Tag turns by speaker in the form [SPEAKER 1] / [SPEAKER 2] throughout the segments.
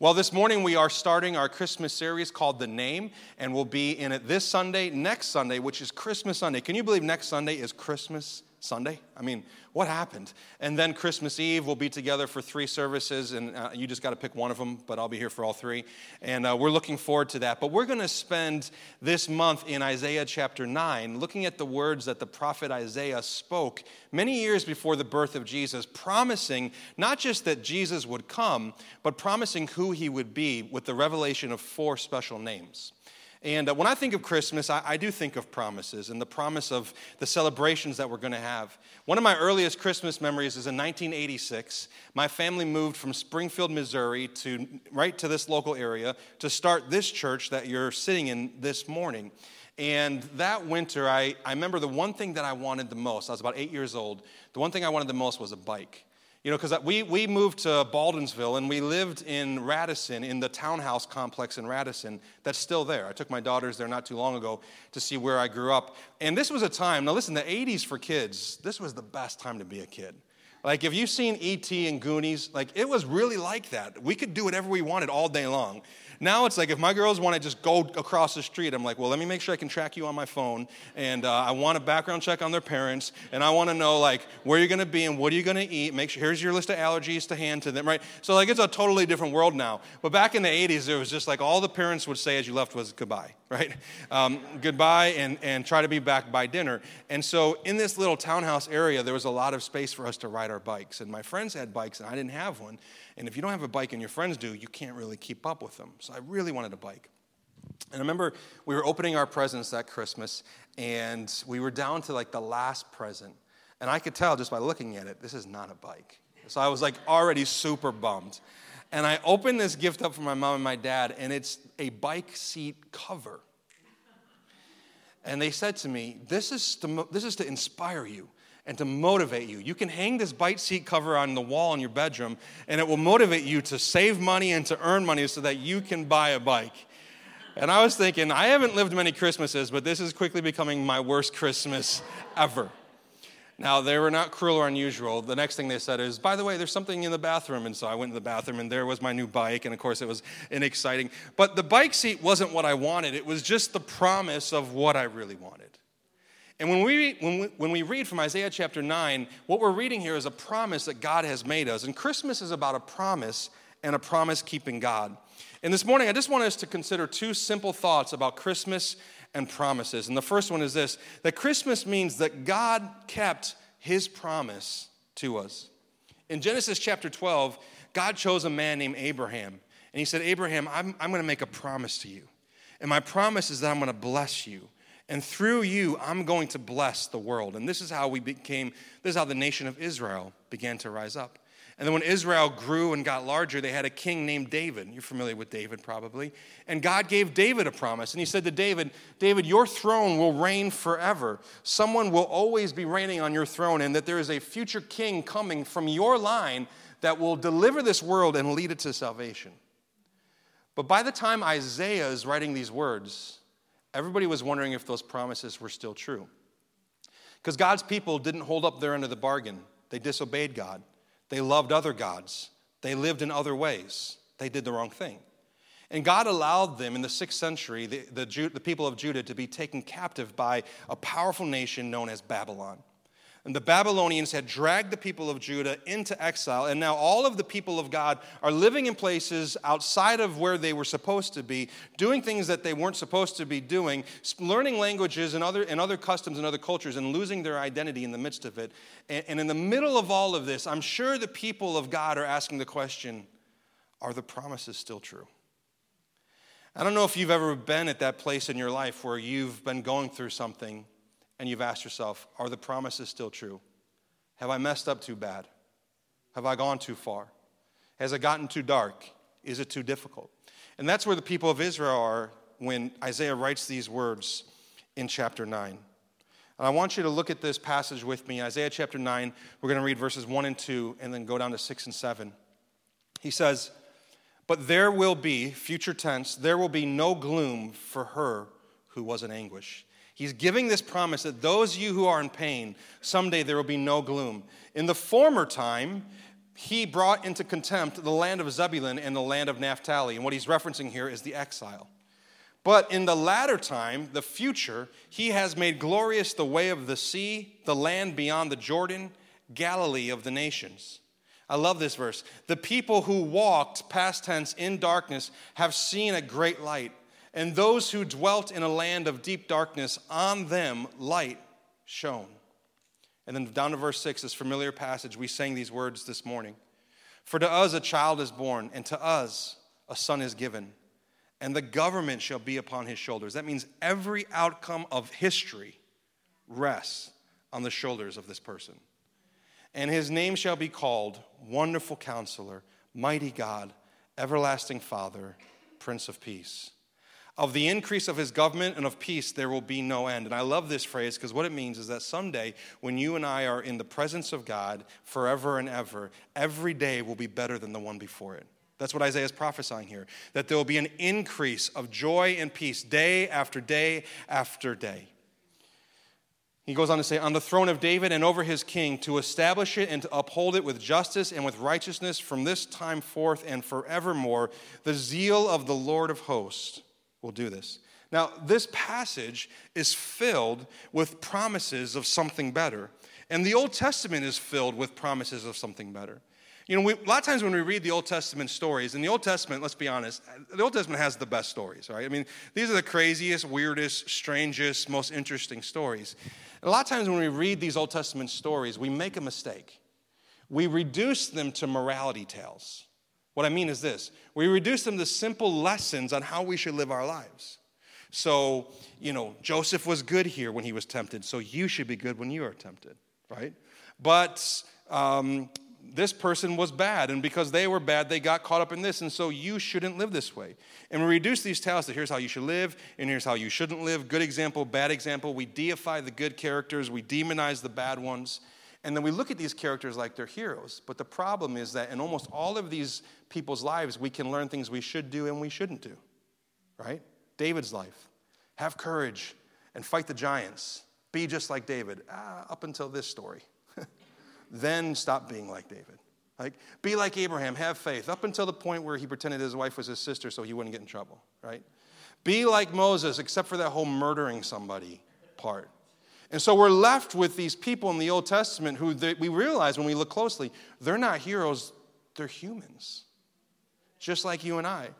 [SPEAKER 1] Well, this morning we are starting our Christmas series called The Name, and we'll be in it this Sunday, next Sunday, which is Christmas Sunday. Can you believe next Sunday is Christmas Sunday? I mean, what happened? And then Christmas Eve, we'll be together for three services, and uh, you just got to pick one of them, but I'll be here for all three. And uh, we're looking forward to that. But we're going to spend this month in Isaiah chapter 9 looking at the words that the prophet Isaiah spoke many years before the birth of Jesus, promising not just that Jesus would come, but promising who he would be with the revelation of four special names. And uh, when I think of Christmas, I, I, do think of promises and the promise of the celebrations that we're going to have. One of my earliest Christmas memories is in 1986. My family moved from Springfield, Missouri, to right to this local area to start this church that you're sitting in this morning. And that winter, I, I remember the one thing that I wanted the most. I was about eight years old. The one thing I wanted the most was a bike. You know, because we, we moved to Baldwinsville and we lived in Radisson, in the townhouse complex in Radisson that's still there. I took my daughters there not too long ago to see where I grew up. And this was a time, now listen, the 80s for kids, this was the best time to be a kid. Like, if you've seen E.T. and Goonies, like, it was really like that. We could do whatever we wanted all day long. Now it's like if my girls want to just go across the street, I'm like, well, let me make sure I can track you on my phone. And uh, I want a background check on their parents. And I want to know, like, where you're going to be and what are you going to eat. Make sure, here's your list of allergies to hand to them, right? So, like, it's a totally different world now. But back in the 80s, it was just like all the parents would say as you left was goodbye, right? Um, goodbye and, and try to be back by dinner. And so in this little townhouse area, there was a lot of space for us to ride our bikes. And my friends had bikes and I didn't have one. And if you don't have a bike and your friends do, you can't really keep up with them. So I really wanted a bike. And I remember we were opening our presents that Christmas, and we were down to like the last present. And I could tell just by looking at it, this is not a bike. So I was like already super bummed. And I opened this gift up for my mom and my dad, and it's a bike seat cover. And they said to me, This is to, this is to inspire you and to motivate you. You can hang this bike seat cover on the wall in your bedroom, and it will motivate you to save money and to earn money so that you can buy a bike. And I was thinking, I haven't lived many Christmases, but this is quickly becoming my worst Christmas ever. Now, they were not cruel or unusual. The next thing they said is, by the way, there's something in the bathroom. And so I went to the bathroom, and there was my new bike. And of course, it was an exciting. But the bike seat wasn't what I wanted, it was just the promise of what I really wanted. And when we, when, we, when we read from Isaiah chapter 9, what we're reading here is a promise that God has made us. And Christmas is about a promise and a promise keeping God. And this morning, I just want us to consider two simple thoughts about Christmas and promises. And the first one is this that Christmas means that God kept his promise to us. In Genesis chapter 12, God chose a man named Abraham. And he said, Abraham, I'm, I'm going to make a promise to you. And my promise is that I'm going to bless you. And through you, I'm going to bless the world. And this is how we became, this is how the nation of Israel began to rise up. And then when Israel grew and got larger, they had a king named David. You're familiar with David, probably. And God gave David a promise. And he said to David, David, your throne will reign forever. Someone will always be reigning on your throne, and that there is a future king coming from your line that will deliver this world and lead it to salvation. But by the time Isaiah is writing these words, everybody was wondering if those promises were still true. Because God's people didn't hold up their end of the bargain, they disobeyed God, they loved other gods, they lived in other ways, they did the wrong thing. And God allowed them in the sixth century, the, the, the people of Judah, to be taken captive by a powerful nation known as Babylon. And the Babylonians had dragged the people of Judah into exile, and now all of the people of God are living in places outside of where they were supposed to be, doing things that they weren't supposed to be doing, learning languages and other, and other customs and other cultures, and losing their identity in the midst of it. And, and in the middle of all of this, I'm sure the people of God are asking the question are the promises still true? I don't know if you've ever been at that place in your life where you've been going through something and you've asked yourself, are the promises still true? Have I messed up too bad? Have I gone too far? Has it gotten too dark? Is it too difficult? And that's where the people of Israel are when Isaiah writes these words in chapter 9. And I want you to look at this passage with me. Isaiah chapter 9, we're going to read verses 1 and 2 and then go down to 6 and 7. He says, But there will be, future tense, there will be no gloom for her who was in anguish. He's giving this promise that those you who are in pain, someday there will be no gloom. In the former time, he brought into contempt the land of Zebulun and the land of Naphtali. And what he's referencing here is the exile. But in the latter time, the future, he has made glorious the way of the sea, the land beyond the Jordan, Galilee of the nations. I love this verse. The people who walked, past tense, in darkness have seen a great light. And those who dwelt in a land of deep darkness, on them light shone. And then down to verse 6, this familiar passage, we sang these words this morning. For to us a child is born, and to us a son is given, and the government shall be upon his shoulders. That means every outcome of history rests on the shoulders of this person. And his name shall be called Wonderful Counselor, Mighty God, Everlasting Father, Prince of Peace. Of the increase of his government and of peace, there will be no end. And I love this phrase because what it means is that someday, when you and I are in the presence of God forever and ever, every day will be better than the one before it. That's what Isaiah is prophesying here. That there will be an increase of joy and peace day after day after day. He goes on to say, On the throne of David and over his king, to establish it and to uphold it with justice and with righteousness from this time forth and forevermore, the zeal of the Lord of hosts will do this. Now, this passage is filled with promises of something better. And the Old Testament is filled with promises of something better. You know, we, a lot of times when we read the Old Testament stories, in the Old Testament, let's be honest, the Old Testament has the best stories, right? I mean, these are the craziest, weirdest, strangest, most interesting stories. And a lot of times when we read these Old Testament stories, we make a mistake. We reduce them to morality tales. What I mean is this we reduce them to simple lessons on how we should live our lives. So, you know, Joseph was good here when he was tempted, so you should be good when you are tempted, right? But um, this person was bad, and because they were bad, they got caught up in this, and so you shouldn't live this way. And we reduce these tales to here's how you should live, and here's how you shouldn't live. Good example, bad example. We deify the good characters, we demonize the bad ones. And then we look at these characters like they're heroes. But the problem is that in almost all of these people's lives, we can learn things we should do and we shouldn't do, right? David's life have courage and fight the giants. Be just like David, ah, up until this story. then stop being like David. Like, be like Abraham, have faith, up until the point where he pretended his wife was his sister so he wouldn't get in trouble, right? Be like Moses, except for that whole murdering somebody part. And so we're left with these people in the Old Testament who they, we realize when we look closely, they're not heroes, they're humans, just like you and I.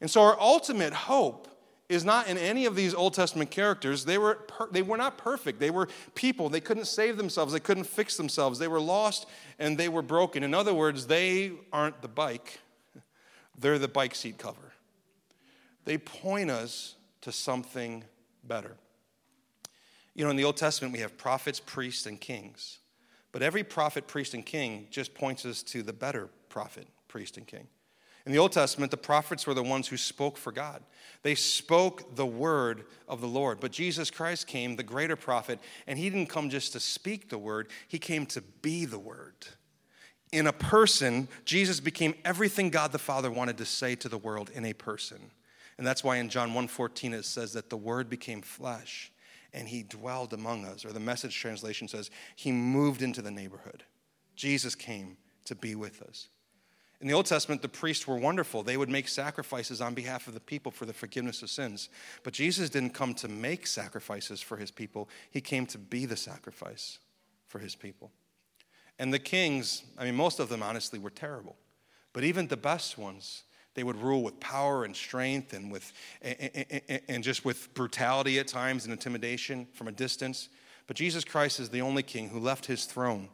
[SPEAKER 1] And so our ultimate hope is not in any of these Old Testament characters. They were, per, they were not perfect. They were people. They couldn't save themselves. They couldn't fix themselves. They were lost and they were broken. In other words, they aren't the bike, they're the bike seat cover. They point us to something better. You know, in the Old Testament, we have prophets, priests, and kings. But every prophet, priest, and king just points us to the better prophet, priest, and king. In the Old Testament, the prophets were the ones who spoke for God. They spoke the word of the Lord. But Jesus Christ came, the greater prophet, and he didn't come just to speak the word, he came to be the word. In a person, Jesus became everything God the Father wanted to say to the world in a person. And that's why in John 1:14 it says that the word became flesh and he dwelled among us. Or the message translation says, he moved into the neighborhood. Jesus came to be with us. In the Old Testament, the priests were wonderful. They would make sacrifices on behalf of the people for the forgiveness of sins. But Jesus didn't come to make sacrifices for his people, he came to be the sacrifice for his people. And the kings, I mean, most of them honestly were terrible. But even the best ones, they would rule with power and strength and, with, and just with brutality at times and intimidation from a distance. But Jesus Christ is the only king who left his throne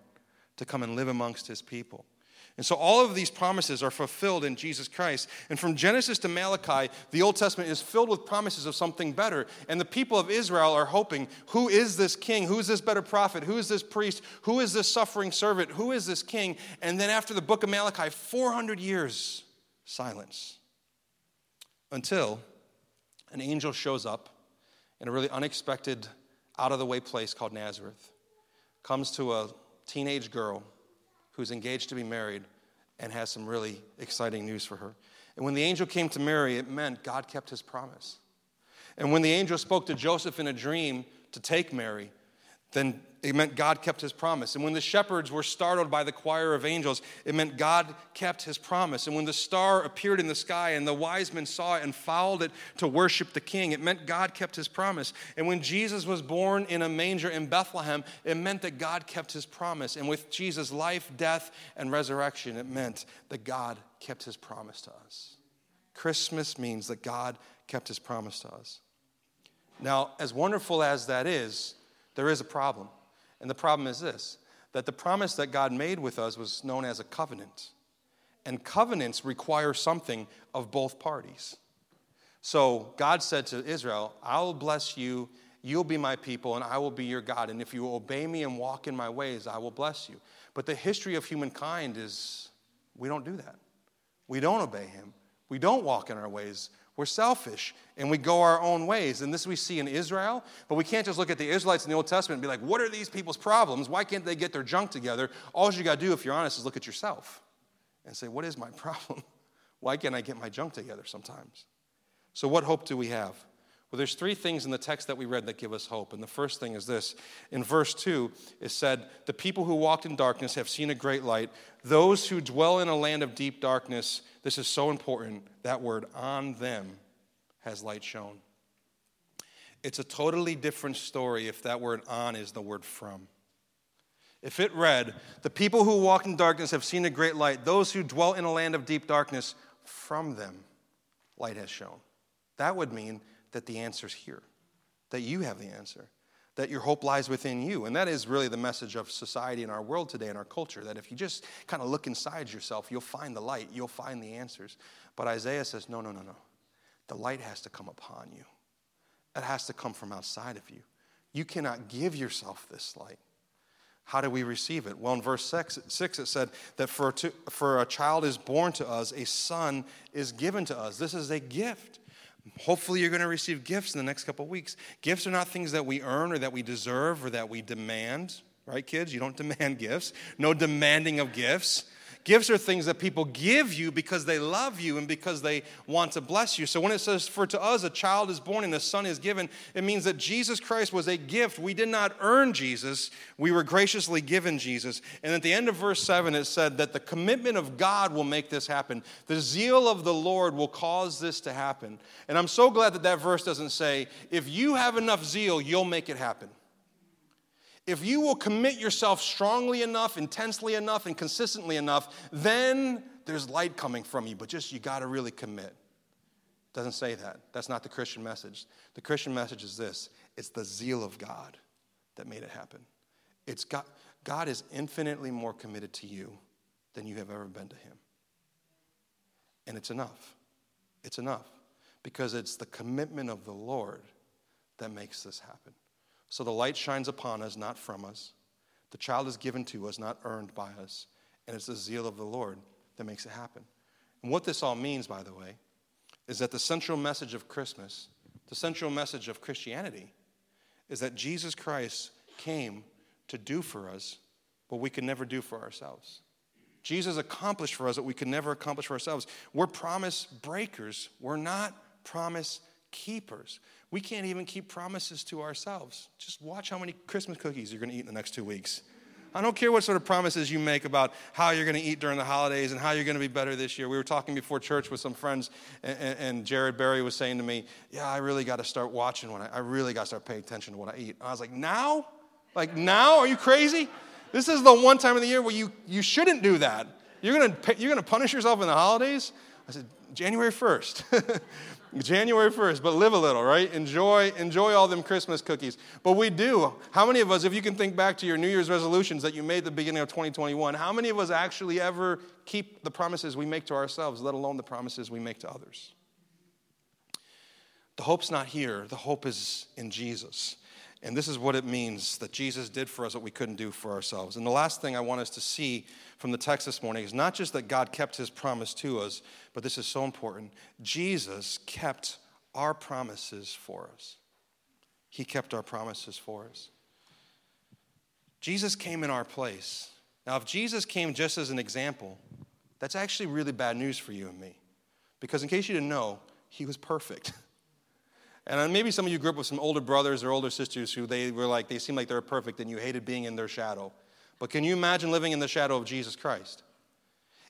[SPEAKER 1] to come and live amongst his people. And so all of these promises are fulfilled in Jesus Christ. And from Genesis to Malachi, the Old Testament is filled with promises of something better. And the people of Israel are hoping who is this king? Who is this better prophet? Who is this priest? Who is this suffering servant? Who is this king? And then after the book of Malachi, 400 years silence until an angel shows up in a really unexpected, out of the way place called Nazareth, comes to a teenage girl who's engaged to be married and has some really exciting news for her. And when the angel came to Mary, it meant God kept his promise. And when the angel spoke to Joseph in a dream to take Mary, then it meant God kept his promise. And when the shepherds were startled by the choir of angels, it meant God kept his promise. And when the star appeared in the sky and the wise men saw it and followed it to worship the king, it meant God kept his promise. And when Jesus was born in a manger in Bethlehem, it meant that God kept his promise. And with Jesus' life, death, and resurrection, it meant that God kept his promise to us. Christmas means that God kept his promise to us. Now, as wonderful as that is, there is a problem. And the problem is this that the promise that God made with us was known as a covenant. And covenants require something of both parties. So God said to Israel, I will bless you, you'll be my people, and I will be your God. And if you obey me and walk in my ways, I will bless you. But the history of humankind is we don't do that. We don't obey him. We don't walk in our ways. We're selfish and we go our own ways. And this we see in Israel, but we can't just look at the Israelites in the Old Testament and be like, what are these people's problems? Why can't they get their junk together? All you got to do, if you're honest, is look at yourself and say, what is my problem? Why can't I get my junk together sometimes? So, what hope do we have? There's three things in the text that we read that give us hope. And the first thing is this in verse 2, it said, The people who walked in darkness have seen a great light. Those who dwell in a land of deep darkness, this is so important, that word on them has light shone. It's a totally different story if that word on is the word from. If it read, The people who walk in darkness have seen a great light. Those who dwell in a land of deep darkness, from them light has shone. That would mean that the answer's here, that you have the answer, that your hope lies within you. And that is really the message of society in our world today, in our culture, that if you just kind of look inside yourself, you'll find the light, you'll find the answers. But Isaiah says, no, no, no, no. The light has to come upon you, it has to come from outside of you. You cannot give yourself this light. How do we receive it? Well, in verse six, six it said that for, for a child is born to us, a son is given to us. This is a gift. Hopefully, you're going to receive gifts in the next couple weeks. Gifts are not things that we earn or that we deserve or that we demand, right, kids? You don't demand gifts. No demanding of gifts. Gifts are things that people give you because they love you and because they want to bless you. So when it says, For to us a child is born and a son is given, it means that Jesus Christ was a gift. We did not earn Jesus, we were graciously given Jesus. And at the end of verse 7, it said that the commitment of God will make this happen. The zeal of the Lord will cause this to happen. And I'm so glad that that verse doesn't say, If you have enough zeal, you'll make it happen. If you will commit yourself strongly enough, intensely enough, and consistently enough, then there's light coming from you, but just you got to really commit. It doesn't say that. That's not the Christian message. The Christian message is this it's the zeal of God that made it happen. It's God, God is infinitely more committed to you than you have ever been to Him. And it's enough. It's enough because it's the commitment of the Lord that makes this happen. So the light shines upon us, not from us. The child is given to us, not earned by us. And it's the zeal of the Lord that makes it happen. And what this all means, by the way, is that the central message of Christmas, the central message of Christianity, is that Jesus Christ came to do for us what we could never do for ourselves. Jesus accomplished for us what we could never accomplish for ourselves. We're promise breakers, we're not promise keepers. We can't even keep promises to ourselves. Just watch how many Christmas cookies you're going to eat in the next two weeks. I don't care what sort of promises you make about how you're going to eat during the holidays and how you're going to be better this year. We were talking before church with some friends, and, Jared Berry was saying to me, Yeah, I really got to start watching when I, I really got to start paying attention to what I eat. And I was like, Now? Like, now? Are you crazy? This is the one time of the year where you, you shouldn't do that. You're going to you're going to punish yourself in the holidays? I said, January 1st. January 1st, but live a little, right? Enjoy, enjoy all them Christmas cookies. But we do. How many of us, if you can think back to your New Year's resolutions that you made at the beginning of 2021, how many of us actually ever keep the promises we make to ourselves, let alone the promises we make to others? The hope's not here, the hope is in Jesus. And this is what it means that Jesus did for us what we couldn't do for ourselves. And the last thing I want us to see from the text this morning is not just that God kept his promise to us, but this is so important. Jesus kept our promises for us. He kept our promises for us. Jesus came in our place. Now, if Jesus came just as an example, that's actually really bad news for you and me. Because, in case you didn't know, he was perfect. And uh, maybe some of you grew up with some older brothers or older sisters who they were like, they seemed like they were perfect and you hated being in their shadow. But can you imagine living in the shadow of Jesus Christ?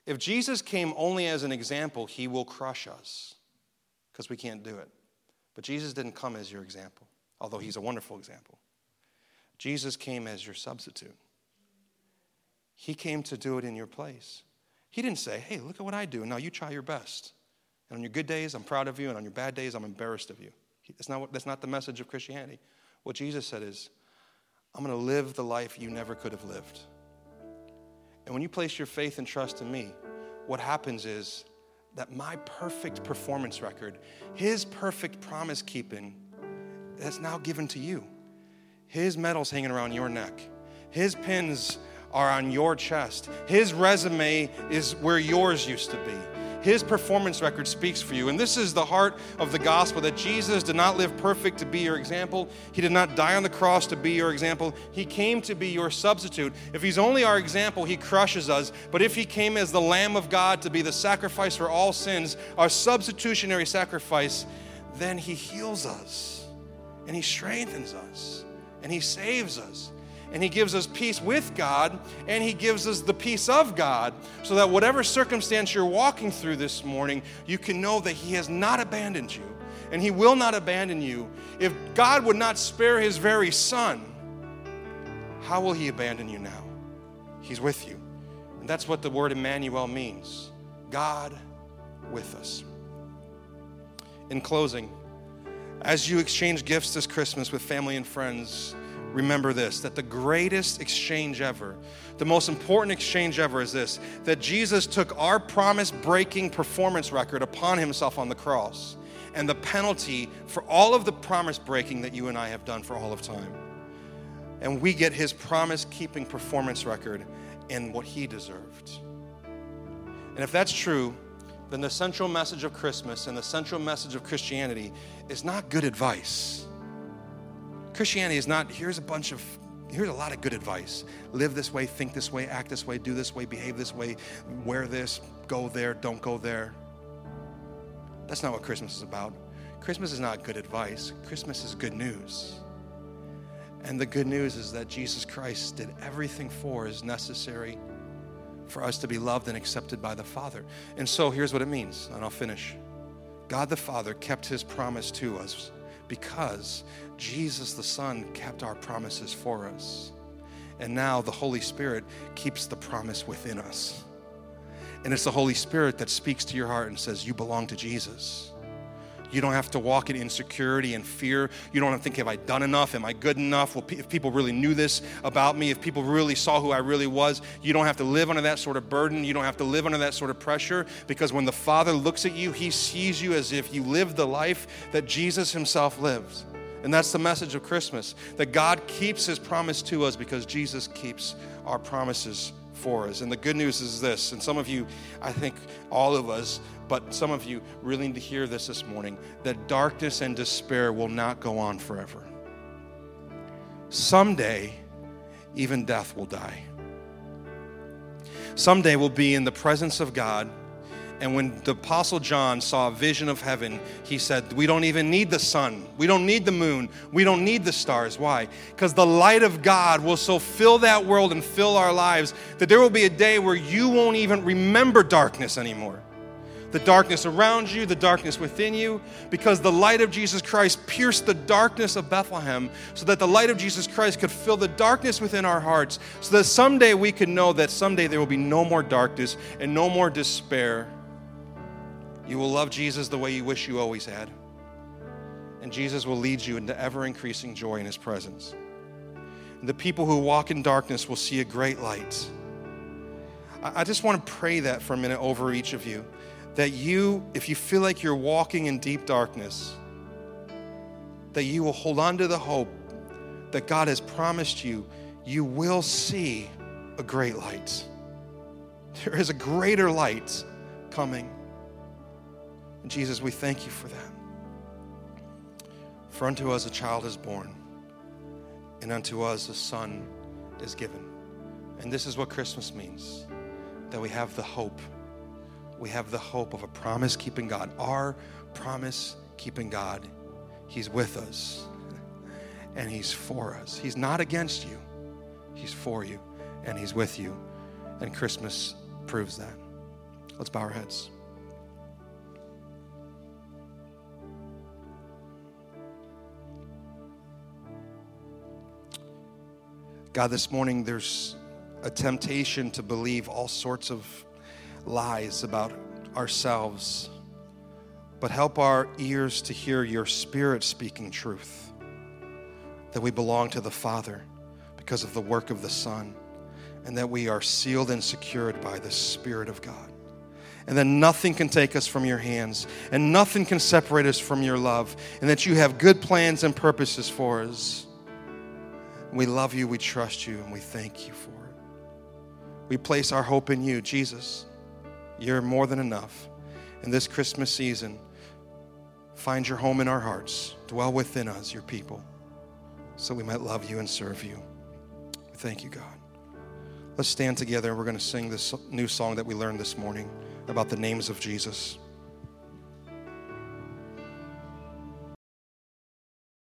[SPEAKER 1] If Jesus came only as an example, he will crush us because we can't do it. But Jesus didn't come as your example, although he's a wonderful example. Jesus came as your substitute. He came to do it in your place. He didn't say, hey, look at what I do. Now you try your best. And on your good days, I'm proud of you. And on your bad days, I'm embarrassed of you. That's not, what, that's not the message of Christianity. What Jesus said is, I'm going to live the life you never could have lived. And when you place your faith and trust in me, what happens is that my perfect performance record, his perfect promise keeping, that's now given to you. His medal's hanging around your neck. His pins are on your chest. His resume is where yours used to be. His performance record speaks for you. And this is the heart of the gospel that Jesus did not live perfect to be your example. He did not die on the cross to be your example. He came to be your substitute. If He's only our example, He crushes us. But if He came as the Lamb of God to be the sacrifice for all sins, our substitutionary sacrifice, then He heals us and He strengthens us and He saves us and He gives us peace with God, and He gives us the peace of God, so that whatever circumstance you're walking through this morning, you can know that He has not abandoned you, and He will not abandon you. If God would not spare His very Son, how will He abandon you now? He's with you. And that's what the word Emmanuel means God with us. In closing, as you exchange gifts this Christmas with family and friends, remember this that the greatest exchange ever, the most important exchange ever is this that Jesus took our promise breaking performance record upon himself on the cross and the penalty for all of the promise breaking that you and I have done for all of time. And we get his promise keeping performance record and what he deserved. And if that's true, then the central message of Christmas and the central message of Christianity is not good advice. Christianity is not, here's a bunch of, here's a lot of good advice. Live this way, think this way, act this way, do this way, behave this way, wear this, go there, don't go there. That's not what Christmas is about. Christmas is not good advice, Christmas is good news. And the good news is that Jesus Christ did everything for is necessary for us to be loved and accepted by the Father. And so here's what it means, and I'll finish. God the Father kept his promise to us because Jesus the Son kept our promises for us. And now the Holy Spirit keeps the promise within us. And it's the Holy Spirit that speaks to your heart and says, You belong to Jesus. You don't have to walk in insecurity and fear. You don't have to think, Have I done enough? Am I good enough? Well, if people really knew this about me, if people really saw who I really was, you don't have to live under that sort of burden. You don't have to live under that sort of pressure because when the Father looks at you, He sees you as if you lived the life that Jesus Himself lived. And that's the message of Christmas that God keeps His promise to us because Jesus keeps our promises for us. And the good news is this, and some of you, I think all of us, but some of you really need to hear this this morning that darkness and despair will not go on forever. Someday, even death will die. Someday we'll be in the presence of God and when the Apostle John saw a vision of heaven, he said, We don't even need the sun. We don't need the moon. We don't need the stars. Why? Because the light of God will so fill that world and fill our lives that there will be a day where you won't even remember darkness anymore. The darkness around you, the darkness within you, because the light of Jesus Christ pierced the darkness of Bethlehem so that the light of Jesus Christ could fill the darkness within our hearts so that someday we could know that someday there will be no more darkness and no more despair you will love Jesus the way you wish you always had. And Jesus will lead you into ever increasing joy in his presence. And the people who walk in darkness will see a great light. I just want to pray that for a minute over each of you. That you, if you feel like you're walking in deep darkness, that you will hold on to the hope that God has promised you, you will see a great light. There is a greater light coming. And Jesus, we thank you for that. For unto us a child is born, and unto us a son is given. And this is what Christmas means that we have the hope. We have the hope of a promise keeping God. Our promise keeping God He's with us and He's for us. He's not against you, He's for you and He's with you. And Christmas proves that. Let's bow our heads. God, this morning there's a temptation to believe all sorts of lies about ourselves, but help our ears to hear your spirit speaking truth that we belong to the Father because of the work of the Son, and that we are sealed and secured by the Spirit of God. And that nothing can take us from your hands, and nothing can separate us from your love, and that you have good plans and purposes for us. We love you, we trust you, and we thank you for it. We place our hope in you, Jesus. You're more than enough. In this Christmas season, find your home in our hearts, dwell within us, your people, so we might love you and serve you. Thank you, God. Let's stand together. And we're going to sing this new song that we learned this morning about the names of Jesus.